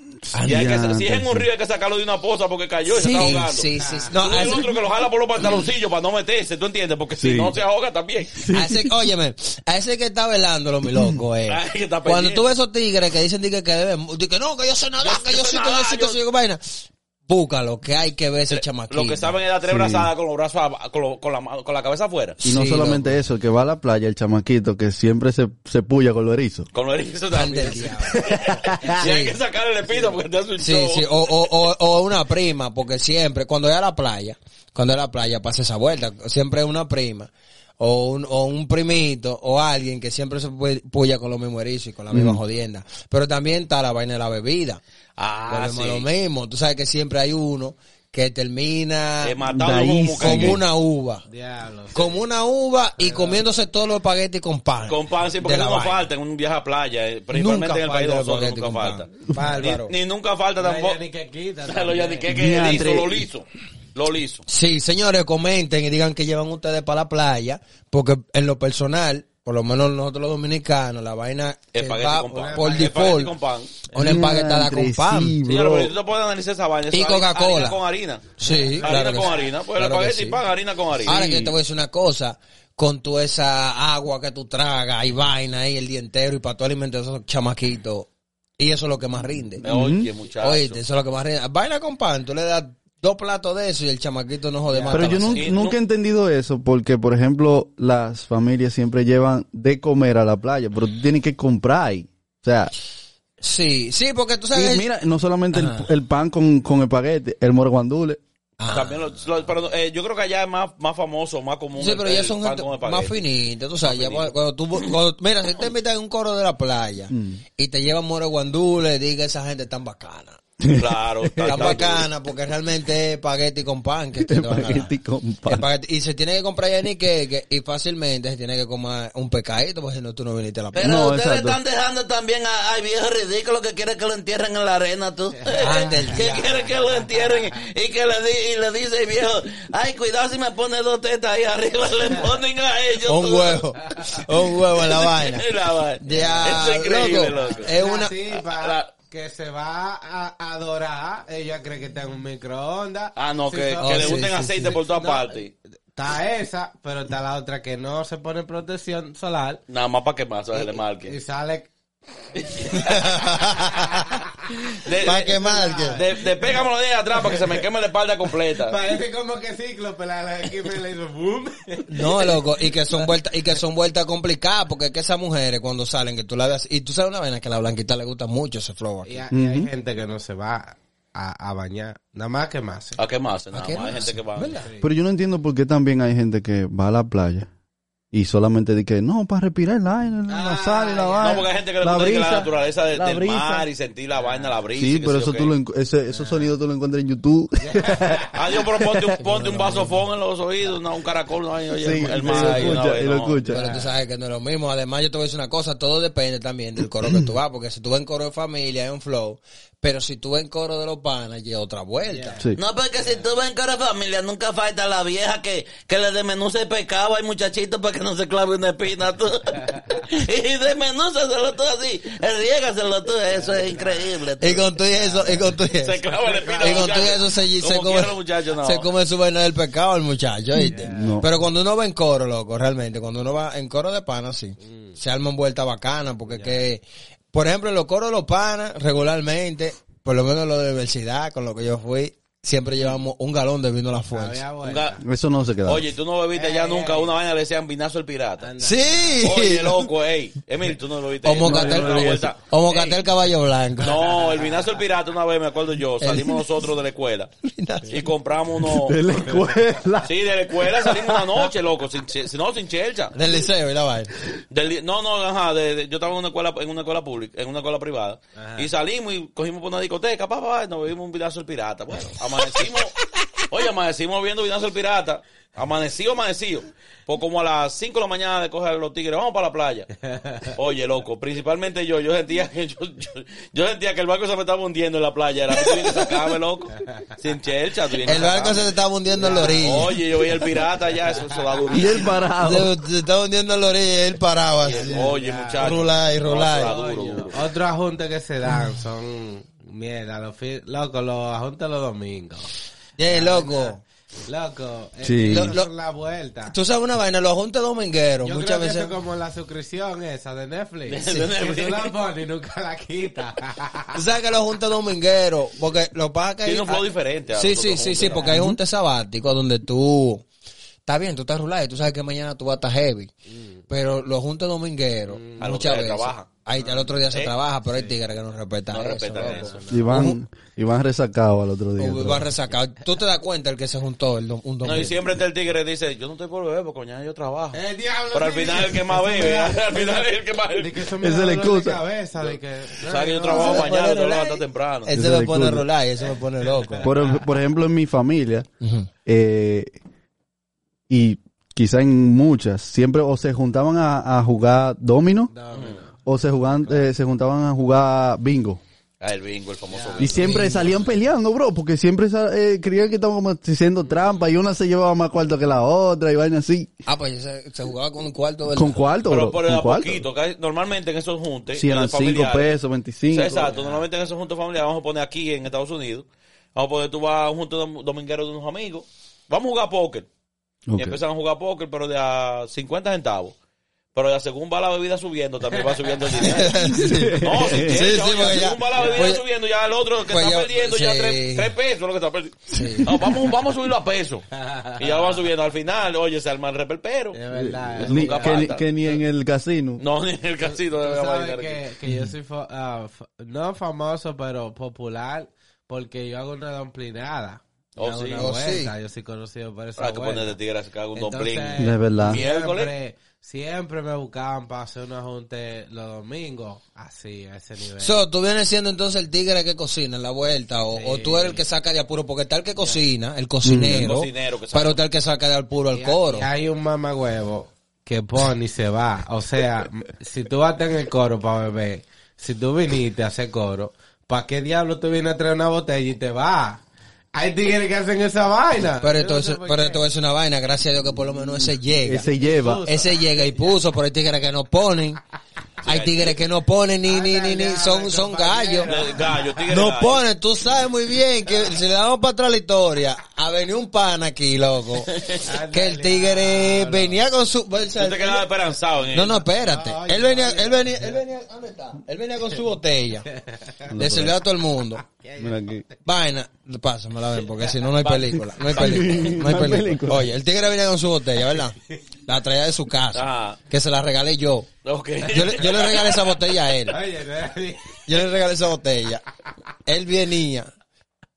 Y hay que, si es en un río, hay que sacarlo de una poza porque cayó y se Sí, está ahogando. sí, sí. No, No, hay otro que lo jala por los pantaloncillos para no meterse, ¿tú entiendes? Porque si Sí. no se ahoga también. a ese, óyeme, a ese que está velándolo, mi loco, eh. Ay, que está Cuando tú ves esos tigres que dicen di que, que deben, que no, que yo sé nadar, Yo- que yo sé sí, que yo sí, que yo- yo sí, vaina. Búscalo, que hay que ver ese chamaquito. Lo que saben es dar tres brazadas con los brazos, ab- con, lo- con la, con la cabeza afuera. Y no Sí, solamente eso, el que va a la playa, el chamaquito que siempre se, se puya con los erizos. Con los erizos Ande también. Y hay que sacar el espino porque te hace un Sí, show. sí, o, o, o, o una prima, porque siempre, cuando es a la playa, cuando es a la playa pasa esa vuelta, siempre es una prima, o un, o un primito, o alguien que siempre se pu- puya con los mismos erizos y con la misma jodienda. Pero también está la vaina de la bebida. Ah, sí. lo mismo. Tú sabes que siempre hay uno que termina Daísimo. como una uva. Diablo. Como una uva y comiéndose todos los espaguetis con pan. Con pan, sí, porque De la no vaina. falta en un viaje a playa, eh, principalmente Nunca en el país de nosotros, nunca con falta. Bárbaro. Ni, ni nunca falta tampoco. hay ni que quita. Lo ya ni que que Diantre. liso, lo liso. Lo liso. Sí, señores, comenten y digan que llevan ustedes para la playa, porque en lo personal, por lo menos nosotros los dominicanos, la vaina Espagueti va con pan. por Espagueti default, con pan. una empaquetada con pan. sí, pero tú te puedes analizar esa vaina. Y Coca-Cola. Con harina. Sí, Harina claro con sí. harina. Pues Claro el que espagueti sí. y pan, harina con harina. Ahora que yo te voy a decir una cosa, con toda esa agua que tú tragas y vaina ahí el día entero y para tu alimento esos chamaquitos, y eso es lo que más rinde. Oye, muchacho. Oíste, eso es lo que más rinde. Vaina con pan, tú le das dos platos de eso y el chamaquito no jode más. Pero yo nunca no- he entendido eso, porque, por ejemplo, las familias siempre llevan de comer a la playa, pero tú tienes que comprar ahí. O sea, Sí, sí, porque tú y sabes... mira, no solamente el, el pan con, con espagueti, el morguandule. Ah. También lo- lo- pero, eh, yo creo que allá es más, más famoso, más común. Sí, el- pero ya el son gente más finitas, tú sabes, ya cuando tú, cuando- mira, si te invitan a un coro de la playa Mm. y te llevan more guandule, diga esa gente tan bacana. Claro. está- bacana porque realmente es espagueti con pan que te a. Espagueti con pan. Espagueti- y se tiene que comprar ya ni que, y fácilmente se tiene que comer un pecadito porque si no tú no viniste a la Pero. No, ustedes exacto. están dejando también a, ay viejo ridículo que quiere que lo entierren en la arena, tú. El que diablo. quiere que lo entierren y que le, di- y le dice el viejo, ay cuidado si me pone dos tetas ahí arriba, le ponen a ellos. Un tú. huevo, un huevo en la vaina. La vaina. Ya, es increíble, loco, loco. es una... La- que se va a adorar, ella cree que está en un microondas. Ah, no, Si que, son- que Oh, le sí, gusten sí, aceite sí. por todas No, partes. Está esa, pero está la otra que no se pone protección solar Nada más para que más se le y marque. sale De, Pa' de-. De, de pégamelo de atrás para que se me queme la espalda completa. Parece como que Cíclope, la, la que me le hizo boom. No, loco, y que son vueltas, y que son vueltas complicadas, porque es que esas mujeres cuando salen, que tú la veas, y tú sabes una vaina que a la blanquita le gusta mucho ese flow aquí. Y, hay- y hay gente que no se va a, a bañar, nada más que más. ¿A qué más? Nada qué más. Hay gente que va. Pero yo no entiendo por qué también hay gente que va a la playa y solamente dice que no, para respirar el aire, la sal y la vaina. No, porque hay gente que le la gusta que la brisa, naturaleza de- la del brisa. mar y sentir la vaina, la brisa. Sí, pero eso tú lo, ese, esos sonidos tú lo encuentras en YouTube. Adiós, pero ponte un, ponte un vasofón en los oídos, una- un caracol, no, oye, Sí, el, mar lo escucha, y lo no. escucha. Pero tú sabes que no es lo mismo. Además, yo te voy a decir una cosa, todo depende también del coro que tú vas, porque si tú vas en coro de familia, es un flow, pero si tú vas en coro de los panas, ya es otra vuelta. Sí. No, porque si tú ves en cara de familia, nunca falta la vieja que, que le desmenuce el pecado al muchachito para que no se clave una espina. Tú. y desmenúzaselo tú así, riégaselo tú, eso es increíble. tú. Y con todo eso, y con todo eso. Se clava la espina Y con todo muchacho. eso se, se come, quiera los muchachos, no. se come su vaina del pecado el muchacho, ¿viste? No. Pero cuando uno va en coro, loco, realmente, cuando uno va en coro de panas, sí, Mm. se arman vueltas bacanas, porque que, por ejemplo, en los coros de los panas, regularmente, por lo menos los de universidad, con lo que yo fui, siempre llevamos un galón de vino a la fuerza. Vuelta. ga- Eso no se queda. Oye, tú no bebiste ya nunca una vaina le decían vinazo el pirata. Sí. Oye, loco, ey. Emil, tú no lo viste. O Mocatel, no, no, Mocatel caballo blanco. No, el vinazo el pirata una vez, me acuerdo yo, salimos nosotros de la escuela y compramos unos... De la escuela. Sí, de la escuela salimos una noche, loco, sin, no, sin chelcha. Del liceo y la vaina. Del- no, no, ajá, de- de- yo estaba en una escuela, en una escuela pública, en una escuela privada, y salimos y cogimos por una discoteca, papá, y nos bebimos un vinazo el pirata. Bueno, amanecimos, oye, amanecimos viendo vinazo el pirata, amanecido, amanecido. Pues como a las 5 de la mañana de coger los tigres, vamos para la playa. Oye, loco, principalmente yo, yo sentía que yo, yo, yo sentía que el barco se me estaba hundiendo en la playa, era que tú vienes a sacarme, loco, sin chelcha, tú vienes El barco se te estaba hundiendo en la orilla. Oye, yo veía el pirata ya, eso, eso da Y él parado. Se, se estaba hundiendo en la orilla y él paraba así. Oye, muchacho. Rulay, rulay. Otros ajustes que se dan son, mierda, los fi- loco, los ajustes los domingos. Yeah, loco. Loco, eh, Sí. Lo- la vuelta. Tú sabes una vaina, los juntes domingueros, Yo muchas creo que veces. eso como la suscripción esa de Netflix. De Netflix. Que tú la pones y nunca la quitas. Tú sabes que los juntes domingueros, porque lo que pasa es que Tiene hay- un flow hay- diferente Sí, sí, sí, sí, porque hay juntes sabáticos donde tú. Está bien, tú estás rulado y tú sabes que mañana tú vas a estar heavy. Pero los juntes domingueros, otro muchas veces. trabaja. Hay, al otro día se ¿Eh? trabaja, pero hay tigres que no respetan No eso. respetan eso. Y van, y van resacados al otro día. O van resacados. Tú te das cuenta el que se juntó el dom- un domingo. No, y siempre está el tigre que dice, yo no estoy por beber porque mañana yo trabajo. El diablo, Pero al final el que más bebe, al final el que más eso Esa es la excusa. cabeza, de que- Sabes que yo trabajo mañana, te levantas temprano. Ese Ese me pone rolar y eso me pone loco. Por, por ejemplo, en mi familia, eh, y quizá en muchas, siempre o se juntaban a, a jugar domino o se, jugaban, eh, se juntaban a jugar bingo. Ah, el bingo, el famoso Y bingo. siempre salían peleando, bro, porque siempre eh, creían que estaban como haciendo trampa y una se llevaba más cuarto que la otra y vaina así. Ah, pues se, se jugaba con un cuarto del... Con cuarto, Pero bro. por con a cuarto. poquito, normalmente en esos juntes, Si eran de 5 familiares, pesos, 25. Sí, exacto, normalmente en esos juntos familiares vamos a poner aquí en Estados Unidos, vamos a poner tú vas a un junto dom- dominguero de unos amigos, vamos a jugar póker. Y empiezan a jugar póker, pero de a 50 centavos. Pero ya según va la bebida subiendo, también va subiendo el dinero. No, si Sí, sí, porque ya- según va la bebida pues- subiendo, ya el otro que pues está perdiendo ya sí. tres, tres pesos lo que está perdiendo. Sí. No, vamos, vamos a subirlo a peso. Y ya lo van subiendo. Al final, oye, se arma el repelpero. Es verdad. Ni- nunca que, que ni en el casino. No, ni en el casino Tú de sabes que, que yo soy fa- ah, fa- no famoso, pero popular, porque yo hago una dumplinada. Yo Oh, hago sí. una Oh, vuelta, Yo soy conocido por esa Hay que vuelta. poner de tigre que haga un Entonces, domplín. De verdad. Miércoles. Siempre, me buscaban para hacer una junta los domingos, así, a ese nivel. So, tú vienes siendo entonces el tigre que cocina en la vuelta, o, o tú eres el que saca de apuro, porque está el que cocina, el cocinero, El cocinero que pero está el que saca de apuro al coro. Y hay un mamagüevo que pone y se va. O sea, si tú vas en el coro para beber, si tú viniste a hacer coro, ¿para qué diablo tú vienes a traer una botella y te vas? Hay tigres que hacen esa vaina. Pero esto, no es, sé pero esto es una vaina, gracias a Dios que por lo menos ese llega. Ese lleva. Ese llega y puso, pero hay tigres que no ponen. Hay tigres que no ponen ni, ni, ni, ni, son, son gallos. Gallo, tigre No gallo. ponen, tú sabes muy bien que si le damos para atrás la historia, a venir un pan aquí, loco. que el tigre venía con su... o sea, te quedabas esperanzado en no, no, espérate. Él venía, él venía, él venía, ¿dónde está? Él venía con su botella. Le sirvió a todo el mundo. Mira aquí. Vaina, pásame la ven, porque si no, no hay película. No hay película. No hay. Oye, el tigre venía con su botella, ¿verdad? La traía de su casa. Ajá. Que se la regalé yo. Yo le, yo le regalé esa botella a él. Yo le regalé esa botella. Él venía,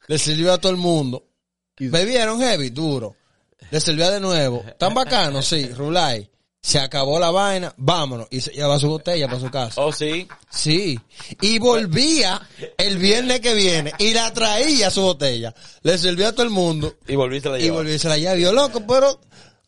le sirvió a todo el mundo. Bebieron heavy, duro. Le sirvió de nuevo. Tan bacano, sí, Rulay. Se acabó la vaina, vámonos. Y se lleva su botella para su casa. Oh, sí. Sí. Y volvía el viernes que viene y la traía su botella. Le sirvió a todo el mundo. Y volviste a la volvió y se la llevó. Loco, pero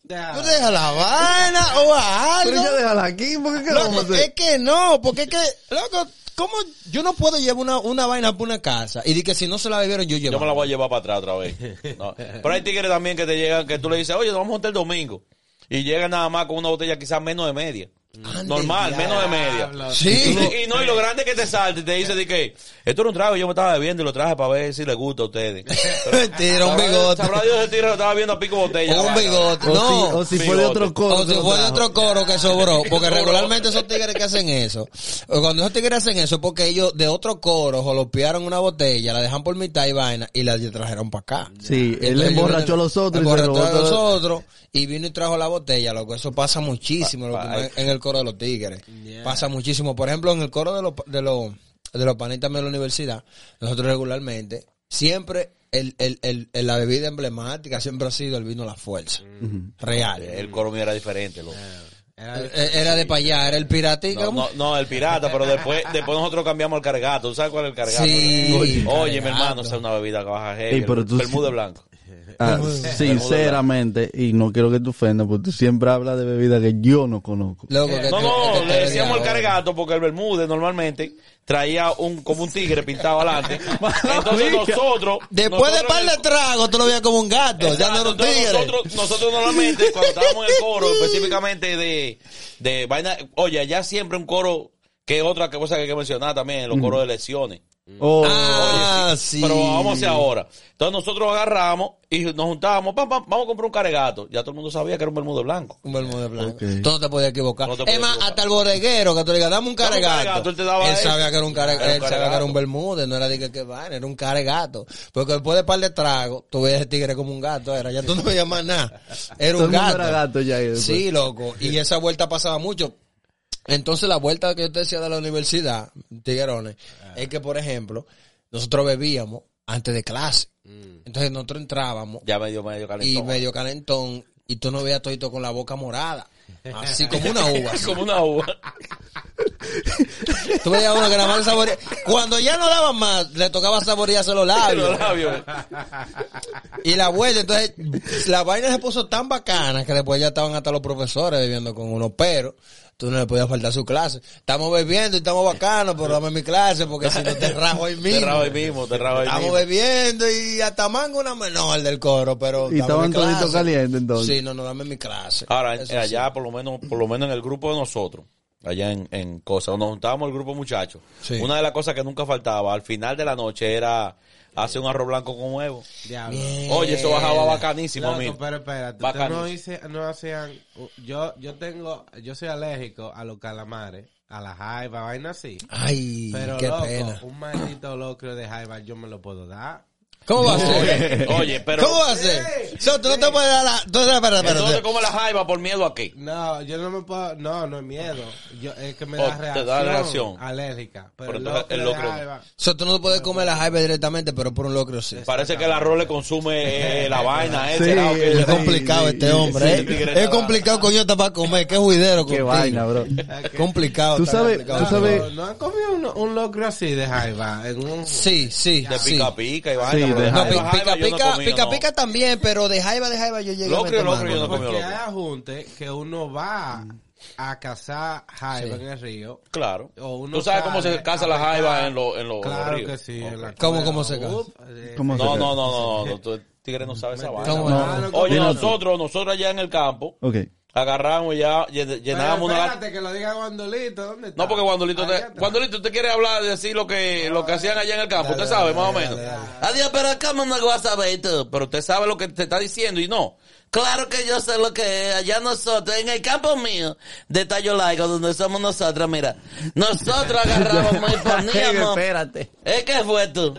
tú deja la vaina o a Pero algo. ya déjala aquí, porque qué vamos a Loco, hacer? es que no, porque es que, loco, ¿cómo yo no puedo llevar una, una vaina por una casa? Y di que si no se la bebieron, yo llevo. Yo me la voy a llevar para atrás otra vez. No. Pero hay tigres también que te llegan, que tú le dices, oye, nos vamos a juntar el domingo. Y llegan nada más con una botella quizás menos de media. Normal, menos de media. Sí. Y, no- y no, y lo grande que te salte y te dice de que esto era un trago, yo me estaba bebiendo y lo traje para ver si le gusta a ustedes. Mentira, un bigote. Sabrá Dios ese tigre lo estaba viendo a pico botella. Un bigote. O No. si, o si fue de otro coro. O si que lo fue de otro coro que sobró, porque regularmente esos tigres que hacen eso, o cuando esos tigres hacen eso es porque ellos de otro coro jolopearon una botella, la dejan por mitad y vaina y la trajeron para acá. Sí, él Entonces, emborrachó a los otros Emborrachó a los otros y vino y trajo la botella, loco. Eso pasa muchísimo loco, pa- en el coro de los tigres. Pasa muchísimo. Por ejemplo, en el coro de los, de los, de los panitas de la universidad, nosotros regularmente, siempre el, el, el, el- la bebida emblemática siempre ha sido el vino La Fuerza. Real. El coro mío era diferente, loco. Era- Eh, Era de para allá, era el piratica. No, no, no, el pirata, pero después, después nosotros cambiamos al cargato. ¿Tú sabes cuál es el cargato? Sí, Oye, mi hermano, esa es una bebida que baja heavy. Ey, pero el tú- blanco. Ah, sinceramente, y no quiero que te ofendas, porque tú siempre hablas de bebidas que yo no conozco. Loco, que No, no, que le decíamos el cargato porque el Bermúdez normalmente traía un como un tigre pintado adelante. Entonces nosotros... Después de par de tragos, tú lo veías como un gato, ya no era un Entonces, tigre. Nosotros, nosotros normalmente, cuando estábamos en el coro, específicamente de, de vaina, oye, allá siempre un coro, que es otra cosa que hay que mencionar también, los coros de elecciones. Oh, Ah, sí. Pero vamos hacia ahora. Entonces nosotros agarramos y nos juntábamos, pam, pam, vamos a comprar un caregato. Ya todo el mundo sabía que era un bermudo blanco. Un Bermúdez blanco. Ok. Tú no te podías equivocar. No te es más, equivocar. hasta el bodeguero que tú le digas, dame un caregato. caregato, él te daba él sabía que era un care, Era un él sabía que era caregato. un Bermúdez, no era de que, que vaina, era un caregato. Porque después de par de tragos, tú veías ese tigre como un gato, era, ya tú no veías más nada. Era todo un el gato. era gato ya. y después. Sí, loco. Y esa vuelta pasaba mucho. Entonces, la vuelta que yo te decía de la universidad, tiguerones, es que, por ejemplo, nosotros bebíamos antes de clase. Entonces, nosotros entrábamos Ya medio, medio calentón. y medio calentón y tú no veías todito con la boca morada. Así como una uva. así. como una uva. Tú veías uno que nada más saboreaba. Cuando ya no daban más, le tocaba saborearse los labios. Los labios. Y la vuelta, entonces, la vaina se puso tan bacana que después ya estaban hasta los profesores bebiendo con uno, pero tú no le podías faltar su clase. Estamos bebiendo y estamos bacanos, pero dame mi clase porque si no te rajo ahí mismo. Te rabo ahí mismo, te rabo ahí Estamos mismo. bebiendo y hasta mango una menor del coro, pero. Y estaban toditos calientes entonces. Sí, no, no, dame mi clase. Ahora, Eso eh, allá, por lo menos, por lo menos en el grupo de nosotros, allá en, en cosas, nos juntábamos el grupo de muchachos. Sí. Una de las cosas que nunca faltaba al final de la noche era hacer un arroz blanco con huevo. Diablo. Oye, eso bajaba bacanísimo a Loco, mí. pero espérate, no, hice, no hacían, yo, yo tengo, yo soy alérgico a los calamares, a la jaiba, vaina así. Ay, Pero qué loco, pena. un maldito locro de jaiba yo me lo puedo dar. ¿Cómo va a ser? Oye, oye, pero ¿Cómo va a ser? So, tú no te puedes dar la. Tú, entonces come la jaiba por miedo a qué? No, yo no me puedo, no, no es miedo. Yo, es que me Oh, da te reacción, da reacción. alérgica. Pero, Pero el entonces locro el de locro- jaiba, So, tú no puedes comer la jaiba directamente, pero por un locro sí. Parece que el arroz le consume eh, la vaina ese. Sí, ¿no? Que- Es complicado sí, este sí, hombre, sí, ¿eh? Es complicado coño está para comer, qué juidero Qué contigo. vaina, bro. Complicado. Tú sabes- complicado. tú sabes- No, ¿No han comido un, locro así de jaiba? En un, Sí, sí, De pica pica y vaina. De No, jaiba. pica, jaiba pica, no no. también, pero de jaiba, de jaiba yo llegué Locro, a mano. yo no Porque hay ajunte que uno va a cazar jaiba en el río. Claro. O uno ¿Tú sabes cómo se caza a la jaiba en, los en, los- en los Claro ríos? que sí. en la ¿Cómo, cómo se caza? Eh, ¿Cómo se No, caza? no, no, no, no, el tigre no sabe esa vaina. ¿Cómo no? Oye, ¿Cómo no? nosotros, nosotros allá en el campo, Ok. Agarramos ya, llen- llenábamos una lata. espérate que lo diga Guandolito, ¿dónde está? No, porque Guandolito, te. Guandolito, usted quiere hablar, decir lo que, lo que hacían allá en el campo, usted sabe, más o menos. Adiós, pero ¿cómo no vas a saber tú? Pero usted sabe lo que te está diciendo y no. Claro que yo sé lo que es. Allá nosotros, en el campo mío de Tallo Laigo, donde somos nosotros, mira. Nosotros agarrábamos y poníamos. Espérate. ¿Eh, qué fue tú?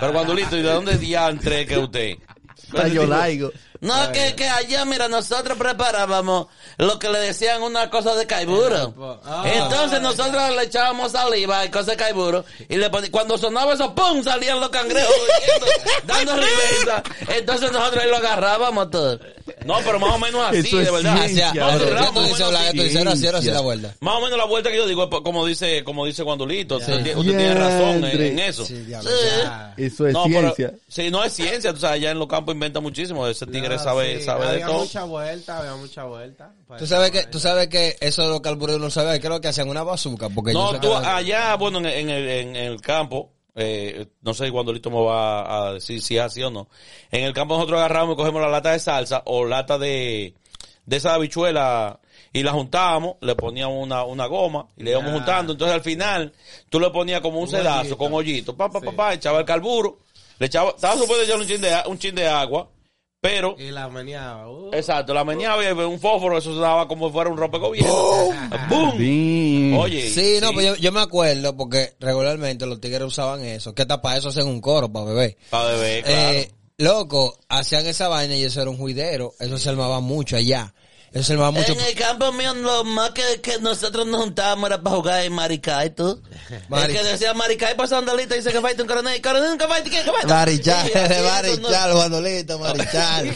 Pero Guandolito, ¿y de dónde diantre que usted? Yo laigo. No, que, que allá, mira, nosotros preparábamos lo que le decían una cosa de caiburo. Ah. Entonces nosotros le echábamos saliva y cosa de caiburo. Y le poni- cuando sonaba eso, ¡pum! salían los cangrejos huyendo, dando reversa. Entonces nosotros ahí lo agarrábamos todo. No, pero más o menos así, Eso es de verdad. ciencia, Hacia, bro. ¿qué Más o tú menos dices, Blas? así. ¿Qué tú dices? Era así, era así la vuelta. Más o menos la vuelta que yo digo, es como dice, como dice Guandolito. Usted, tiene- usted tiene razón en, eso. Sí, diablo. Sí. Eso es No, pero- ciencia. sí, no es ciencia, tú sabes, allá en los campos inventa muchísimo. Ese tigre No, sabe, sí, sabe de había todo. mucha vuelta, había mucha vuelta. Tú sabes que, tú sabes que eso de los carbureros no sabía, que es lo que hacían una bazooka, porque yo No, tú allá, bueno, en, en el, en el campo, eh, no sé cuándo Lito me va a decir si es así o no. En el campo nosotros agarramos y cogemos la lata de salsa o lata de, de esa habichuela y la juntábamos, le poníamos una, una goma y le íbamos juntando. Entonces al final, tú le ponías como un sedazo hoyito. con hoyito, pa, pa, pa, pa, echaba el carburo, le echaba, estaba supuesto echar un chin de, un chin de agua, pero Y la meneaba. uh. Exacto, la meñaba y un fósforo, eso se daba como si fuera un rompegobierno. ¡Boom! Bien. Oye. Sí, no, pues yo, yo me acuerdo porque regularmente los tigres usaban eso, que hasta para eso hacen un coro, para beber. Para beber, claro. Eh, loco, hacían esa vaina y eso era un juidero, eso se armaba mucho allá. Eso se armaba mucho. En el campo mío, lo más que, que nosotros nos juntábamos era para jugar en Maricay, tú. Mari- El que decía Maricay pasando lista dice que falta un coronel. Coronel nunca falta, ¿qué? ¿Qué falta? Marichal, Marichal, Juanolito, Marichal.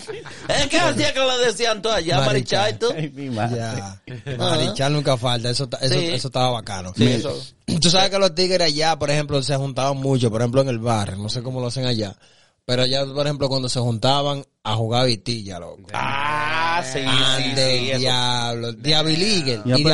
Es que hacía que lo decían tú allá, Marichal. Maricay, tú. Ya. Marichal nunca falta, eso, eso, Sí. eso estaba bacano. Sí, eso. Tú sabes que los tigres allá, por ejemplo, se juntaban mucho, por ejemplo, en el bar, no sé cómo lo hacen allá. Pero allá, por ejemplo, cuando se juntaban a jugar vitilla, loco. Ah, sí, sí, Ande, sí. eso. diablo. Diabiligue. Y a Y y de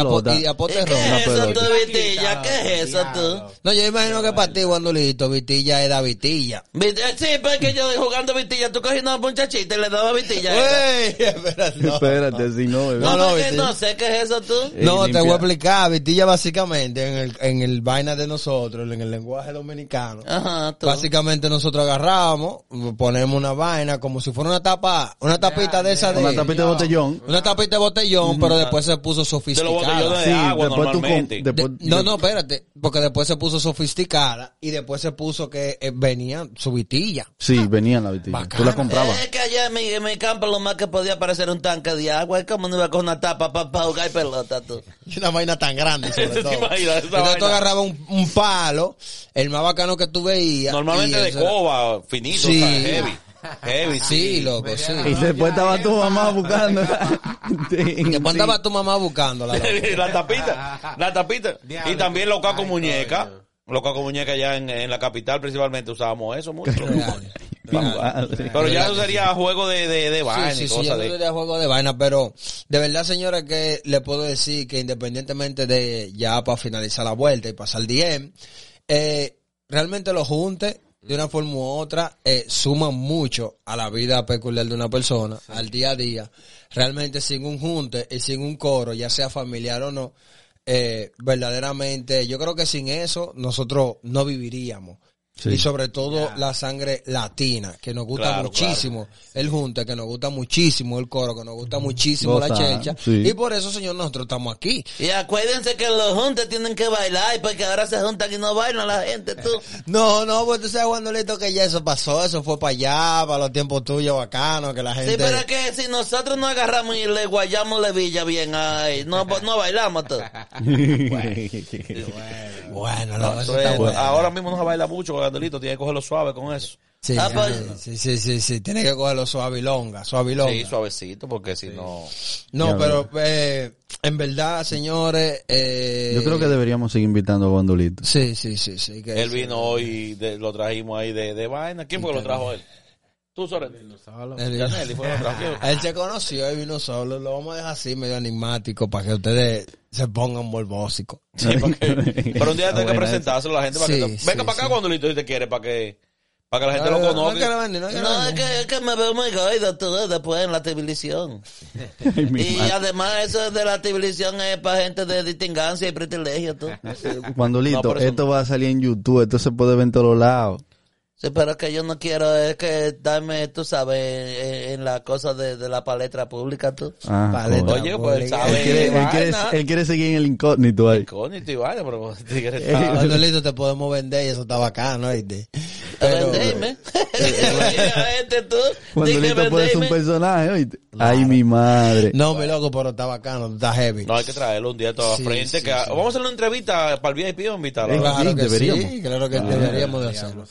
apote ¿Qué rojo. es eso, tú, Vitilla? ¿Qué es eso, tú? No, yo imagino que para ti, Guandolito, vitilla es da vitilla. Vit- eh, Sí, pero es que yo jugando Vitilla, tú cogías una muchachita y le dabas Vitilla. Güey, espérate, no. Espérate, si no. No, no, no, que Vitilla. no sé qué es eso, tú. Eh, No, te voy a explicar. Vitilla básicamente en el, en el vaina de nosotros, en el lenguaje dominicano. Ajá, tú. Básicamente nosotros agarramos, ponemos una vaina como si fuera una tapa, una tapita de esa de... Una tapita de botellón. Una tapita de botellón, pero después se puso De los sofisticada. de Sí, agua después tú con- normalmente. De- después- no, no, espérate, porque después se puso sofisticada y después se puso que eh, venía su vitilla. Sí, venía en la vitilla. Bacana. Tú la comprabas. Es que allá en mi, en mi campo lo más que podía parecer un tanque de agua. Es como no iba con una tapa para jugar pelota, tú. Y una vaina tan grande, sobre ¿Te todo. imaginas Entonces tú agarrabas un, un palo, el más bacano que tú veías. Normalmente de coba, finito, Sí. o sea, heavy. Heavy, Sí, loco, sí. Y después estaba tu mamá buscando. Después andaba tu mamá buscándola. loco. la tapita, la tapita. Y también los cacos muñeca. Los cacos muñeca ya en, en la capital principalmente usábamos eso mucho. Pero ya eso sería juego de, de, de vaina Sí, y sí, sí, cosas yo de... no de juego de vaina, pero de verdad, señora, que le puedo decir que independientemente de ya para finalizar la vuelta y pasar el DM, eh, realmente los juntes de una forma u otra eh, suman mucho a la vida peculiar de una persona, al día a día. Realmente sin un junte y sin un coro, ya sea familiar o no, eh, verdaderamente, yo creo que sin eso nosotros no viviríamos. Sí. Y sobre todo la sangre latina, que nos gusta Claro, muchísimo el junte, que nos gusta muchísimo el coro, que nos gusta muchísimo la sí. Y por eso, señor, nosotros estamos aquí. Y acuérdense que los juntes tienen que bailar, porque ahora se juntan y no bailan la gente, tú. No, no, pues tú sabes, Juanolito, que ya eso pasó, eso fue para allá, para los tiempos tuyos bacanos, que la gente... Sí, pero es que si nosotros no agarramos y le guayamos la villa bien, ay, no, no bailamos tú. Bueno, no, eso está es- bueno. Ahora mismo no se baila mucho con Gandelito, tiene que cogerlo suave con eso. Sí, Ah, sí, pues- sí, sí, sí, sí, tiene que cogerlo suavilonga, suavilonga. Sí, suavecito, porque si no... No, pero eh, en verdad, señores... Eh, Yo creo que deberíamos seguir invitando a Bandolito. Sí, sí, sí, sí. Que Él vino hoy, de- lo trajimos ahí de, de vaina. ¿Quién fue que lo trajo él? Tú, Soren. Él, él se conoció y vino solo. Lo vamos a dejar así, medio enigmático, para que ustedes se pongan morbósicos. Sí, porque- pero un día tengo que buena presentárselo a la gente para Sí, que... Venga para acá sí. cuando Lito si te quiere, para que... Para que la gente lo No, no conozca. no es que, es que me veo muy gordo tú después en la televisión. Y madre. además eso de la televisión es para gente de distingancia y privilegio, tú. Cuando eso- esto va a salir en YouTube, esto se puede ver en todos lados. Sí, pero que yo no quiero es que darme, tú sabes, en, en la cosa de, de la palestra pública, tú. Ah, Paleta. joder. Oye, pues él Él sabe. él, quiere, él, quiere, él quiere seguir en el incógnito ahí. Incógnito y vaina, pero tigre Eh, está- Cuando listo te podemos vender y eso está bacano, ¿oíste? Pero, Vendeme. este tú. Listo puede ser un personaje, ¿oíste? Ay, mi madre. no, mi loco, pero está bacano, está heavy. No, hay que traerlo un día todo Sí, a frente. sí, que sí. Vamos a hacer una entrevista para el VIP o invitarlo. Eh, Claro Sí, que deberíamos. sí, claro que deberíamos de hacerlo.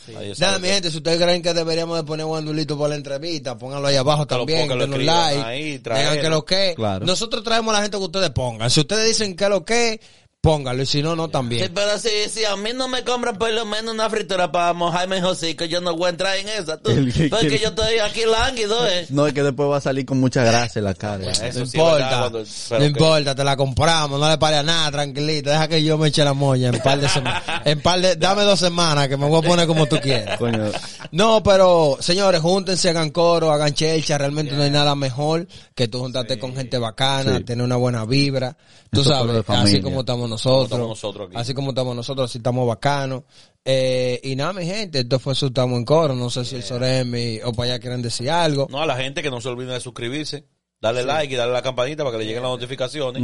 Nada, mi gente, si ustedes creen que deberíamos de poner Wandulito por la entrevista, pónganlo ahí abajo Que también, denos escriban like, ahí, digan que lo que. Claro. Nosotros traemos a la gente que ustedes pongan. Si ustedes dicen que lo que, pónganlo, y si no, no Sí, también. pero si, si a mí no me compran por lo menos una fritura para mojarme en hocico, yo no voy a entrar en esa, tú. El que Porque yo estoy aquí lánguido, eh. No, es que después va a salir con mucha grasa en la cara. Eso No sí importa, verdad, cuando- pero no que- importa, te la compramos, no le pare a nada, tranquilita, deja que yo me eche la moña en par de semanas, en par de, dame dos semanas que me voy a poner como tú quieras. Coño, No, pero señores, júntense, hagan coro, hagan chelcha, realmente no hay nada mejor que tú juntarte con gente bacana, Sí. tener una buena vibra, tú es sabes, de familia. así como estamos nosotros, estamos nosotros aquí. así como estamos nosotros, así estamos bacanos. Eh, y nada, mi gente, esto fue su Estamos en Coro, no sé si el Soremi o para allá quieren decir algo. No, a la gente que no se olviden de suscribirse, darle like y darle a la campanita para que le lleguen las notificaciones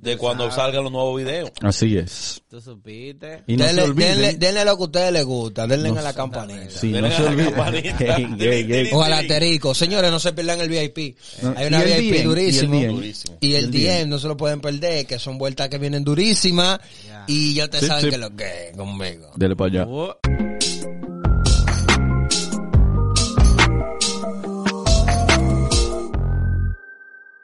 de cuando salgan los nuevos videos. así es. Tú supiste. Y no denle, se olviden. denle- denle lo que a ustedes les gusta, denle a la campanita. Sí, Denle no a se la campanita. O al aterico. Señores, no se pierdan el VIP. No, Hay una VIP DM, durísimo. y el DM. Durísimo. Y el El 10 no se lo pueden perder, que son vueltas que vienen durísimas. Y ya te Sí, saben sí. que lo que es conmigo. Dele para allá.